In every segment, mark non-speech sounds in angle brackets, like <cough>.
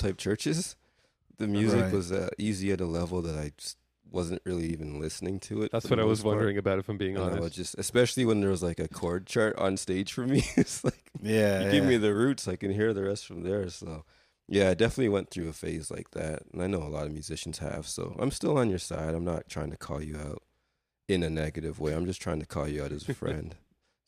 type churches, the music Right. was uh, easy at a level that I just wasn't really even listening to it. That's what I was most part. wondering about. If I'm being And I would honest, just, especially when there was like a chord chart on stage for me, <laughs> it's like Yeah. you give me the roots, I can hear the rest from there. So, yeah, I definitely went through a phase like that, and I know a lot of musicians have. So, I'm still on your side. I'm not trying to call you out in a negative way. I'm just trying to call you out as a <laughs> friend.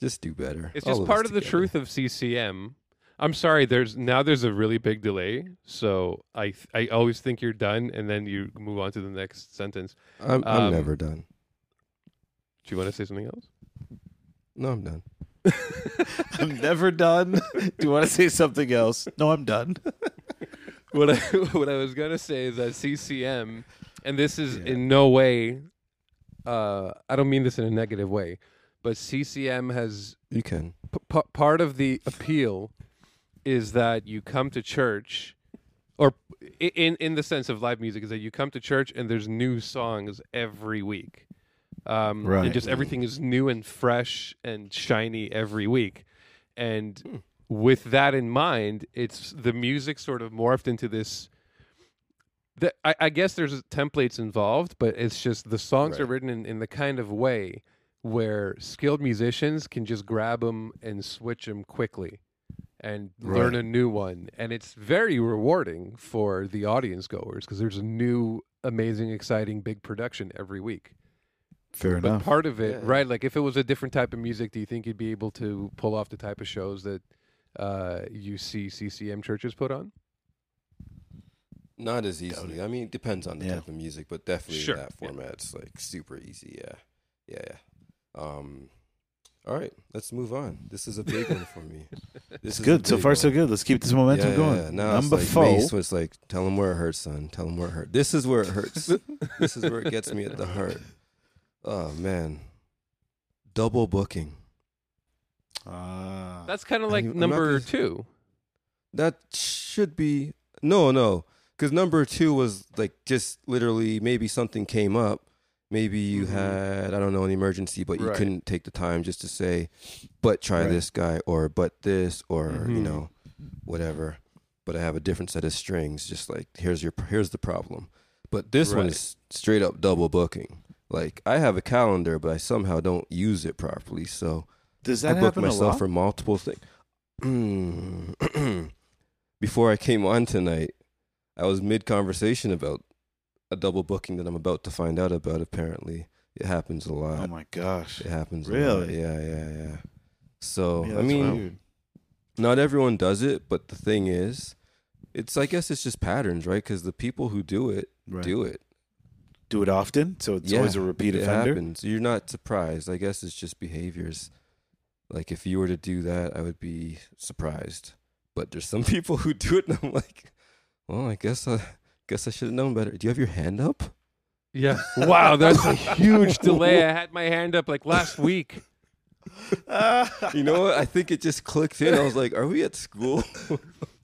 just do better. it's All just of part us of the truth of CCM. I'm sorry. There's now there's a really big delay, so I th- I always think you're done, and then you move on to the next sentence. I'm, I'm um, never done. Do you want to say something else? No, I'm done. <laughs> I'm never done. Do you want to say something else? No, I'm done. <laughs> what I what I was gonna say is that CCM, and this is Yeah. in no way, uh, I don't mean this in a negative way, but CCM has You can. p- p- part of the appeal is that you come to church, or in in the sense of live music, is that you come to church and there's new songs every week. Um, Right. And just everything is new and fresh and shiny every week. And Hmm. with that in mind, it's the music sort of morphed into this. The, I, I guess there's templates involved, but it's just the songs are written in, in the kind of way where skilled musicians can just grab them and switch them quickly and learn a new one. And it's very rewarding for the audience goers because there's a new, amazing, exciting, big production every week. Fair enough. But enough. part of it, Yeah. right? Like if it was a different type of music, do you think you'd be able to pull off the type of shows that uh, you see CCM churches put on? Not as easily. I mean, it depends on the Yeah. type of music, but definitely Sure. in that Yeah. format, it's like super easy. Yeah, yeah, yeah. Um, all right, let's move on. This is a big one for me. <laughs> This It's is good. So big far, so good. Let's keep this momentum yeah, going. Yeah, Now Number it's like four. Mace was like, "Tell him where it hurts, son. Tell him where it hurts. This is where it hurts. <laughs> this is where it gets me at the heart." Oh man, double booking. Ah. That's kind of like I'm number gonna- two. That should be no, no, because number two was like just literally maybe something came up. Maybe you Mhm. had I don't know an emergency, but you Right. couldn't take the time just to say, "But try Right. this guy," or "But this," or you Mhm. know, whatever. But I have a different set of strings. Just like here's your here's the problem. But this one is straight up double booking. Like I have a calendar, but I somehow don't use it properly. So Does I that book myself for multiple things. <clears throat> Before I came on tonight, I was mid conversation about a double booking that I'm about to find out about. Apparently, it happens a lot. oh my gosh. it happens. A lot. Really? Yeah, yeah, yeah. So Yeah, I mean, weird. not everyone does it, but the thing is, it's I guess it's just patterns, right? Because the people who do it Right. do it. do it often, so it's Yeah, always a repeat it offender. happens. You're not surprised. I guess it's just behaviors. Like if you were to do that, I would be surprised. But there's some <laughs> people who do it, and I'm like, well, I guess I guess I should have known better. Do you have your hand up? Yeah. <laughs> Wow, that's a <laughs> huge delay. I had my hand up like last week. <laughs> You know what? I think it just clicked in. I was like, are we at school?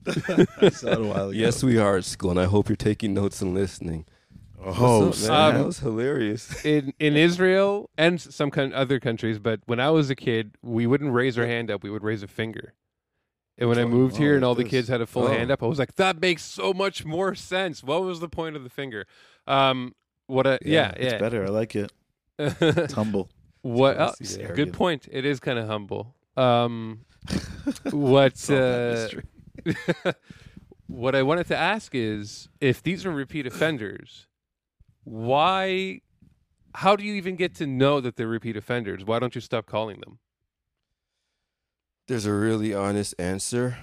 I saw it a while ago. yes, we are at school, and I hope you're taking notes and listening. Oh, What's up, man? Um, that was hilarious. In in Israel and some con- other countries, but when I was a kid, we wouldn't raise our hand up. We would raise a finger. And when I Oh, moved here oh, and all the this- kids had a full oh. hand up, I was like, that makes so much more sense. What was the point of the finger? Um, what a yeah, Yeah, it's yeah. better. I like it. It's humble. <laughs> what? It's nice. good point. It is kind of humble. Um, <laughs> what? Uh, <laughs> what I wanted to ask is, if these are repeat offenders, why? How do you even get to know that they're repeat offenders? Why don't you stop calling them? There's a really honest answer.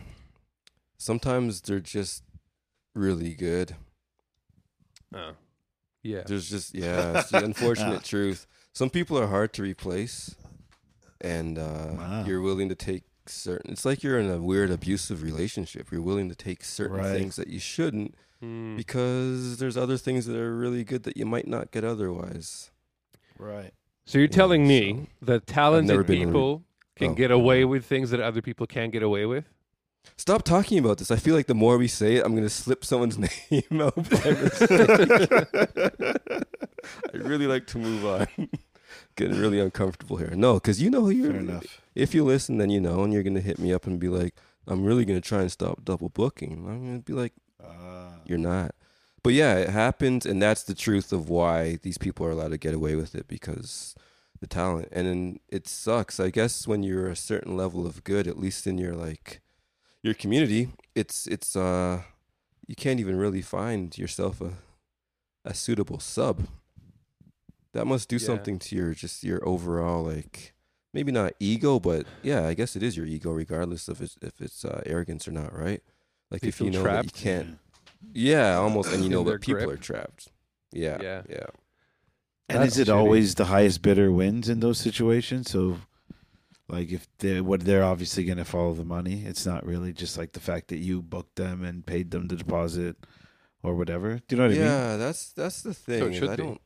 Sometimes they're just really good. Oh, yeah. There's just yeah, it's the <laughs> unfortunate truth. Some people are hard to replace, and uh, Wow. you're willing to take certain. It's like you're in a weird abusive relationship. You're willing to take certain Right. things that you shouldn't Mm. because there's other things that are really good that you might not get otherwise. right. So you're Yeah, telling me so- that never talented been re- people can Oh. get away with things that other people can't get away with? Stop talking about this. I feel like the more we say it, I'm going to slip someone's <laughs> name out. by mistake. <laughs> I really like to move on. <laughs> Getting really uncomfortable here. No, because you know who you're. Fair enough. If you listen, then you know, and you're going to hit me up and be like, "I'm really going to try and stop double booking." I'm going to be like, Uh, you're not. But yeah, it happens, and that's the truth of why these people are allowed to get away with it because the talent. And then it sucks, I guess, when you're a certain level of good, at least in your like your community. It's it's uh you can't even really find yourself a a suitable sub. That must do Yeah. something to your just your overall like maybe not ego, but yeah, I guess it is your ego, regardless of it's, if it's uh, arrogance or not, right? Like You if you know that you can't, yeah, almost, and you know that people grip. are trapped. Yeah, Yeah. yeah, And That's is it shitty. always the highest bidder wins in those situations? So, like, if they what they're obviously going to follow the money. It's not really just like the fact that you booked them and paid them the deposit or whatever. Do you know what I mean? yeah. That's that's the thing. So it is should I be. don't.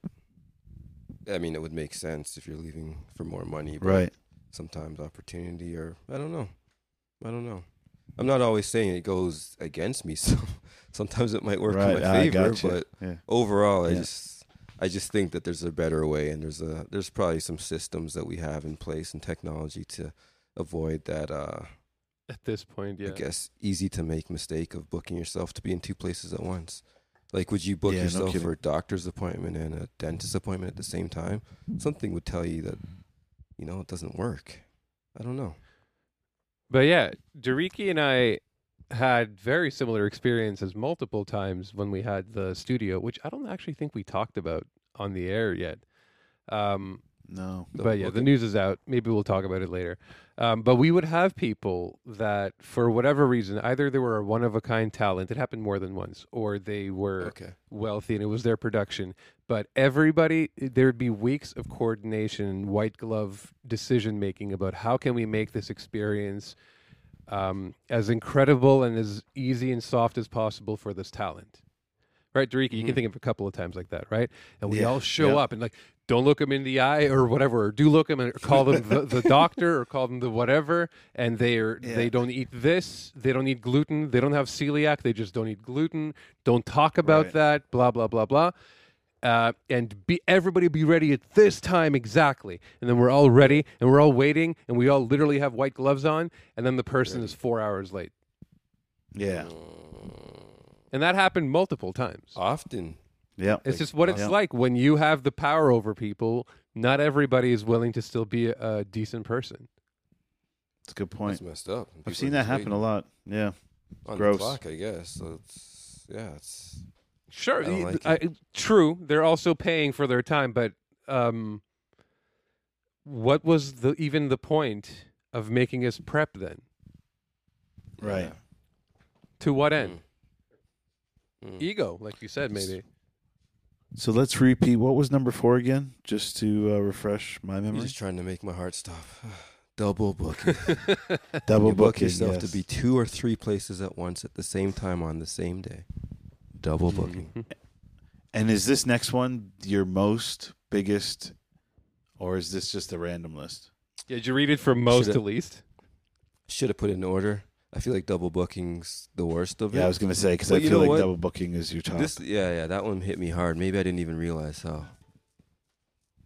I mean, it would make sense if you're leaving for more money, but Right. sometimes opportunity or I don't know. I don't know. I'm not always saying it goes against me, <laughs> so sometimes it might work right. in my ah, I favor, gotcha. but yeah. overall I Yeah. just I just think that there's a better way and there's a there's probably some systems that we have in place and technology to avoid that uh At this point, yeah. I guess easy to make mistake of booking yourself to be in two places at once. Like would you book Yeah, yourself kidding. for a doctor's appointment and a dentist appointment at the same time? Something would tell you that you know it doesn't work. I don't know. But yeah, Dariki and I had very similar experiences multiple times when we had the studio, which I don't actually think we talked about on the air yet. Um, No. But yeah, the news is out. Maybe we'll talk about it later. Um, but we would have people that, for whatever reason, either they were a one of a kind talent, it happened more than once, or they were Okay. wealthy and it was their production. But everybody, there'd be weeks of coordination white glove decision making about how can we make this experience um, as incredible and as easy and soft as possible for this talent. Right, Dariki, you can Mhm. think of a couple of times like that, right? And we Yeah, all show yeah. up and like, don't look them in the eye or whatever, or do look them and call them the, the doctor or call them the whatever, and they're <laughs> Yeah. they don't eat this, they don't eat gluten, they don't have celiac, they just don't eat gluten. Don't talk about Right. that, blah blah blah blah. Uh, and be everybody be ready at this time exactly, and then we're all ready and we're all waiting, and we all literally have white gloves on, and then the person is four hours late, Yeah. and that happened multiple times. Often. Yeah. It's just what it's Yeah. like when you have the power over people. Not everybody is willing to still be a, a decent person. That's a good That's point. messed up. People I've seen that just happen a lot. Yeah. On Gross. the clock, I guess. So it's yeah, it's Sure, I like I- true. They're also paying for their time, but um, what was the even the point of making us prep then? Right. yeah. To what end? Mm. Mm. Ego, like you said, maybe. So let's repeat. What was number four again? Just to uh, refresh my You're memory. just trying to make my heart stop. <sighs> Double booking. <laughs> Double you book yourself yes. to be two or three places at once at the same time on the same day. Double booking. Mhm. And is this next one your most biggest, or is this just a random list? Yeah, Did you read it from most Shoulda- to least? Should have put it in order. I feel like double booking's the worst of it. Yeah, I was gonna say because But I you feel know like what? double booking is your top. This, yeah, yeah, that one hit me hard. Maybe I didn't even realize how.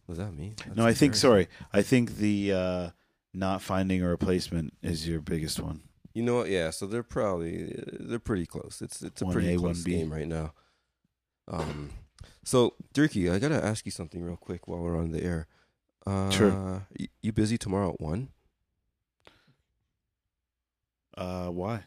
Was that me? That's no, I think embarrassing. sorry. I think the uh, not finding a replacement is your biggest one. You know what? Yeah, so they're probably they're pretty close. It's it's a 1A, pretty close 1B. game right now. Um, so Dirky, I gotta ask you something real quick while we're on the air. Uh, Sure. You busy tomorrow at one? Uh, why?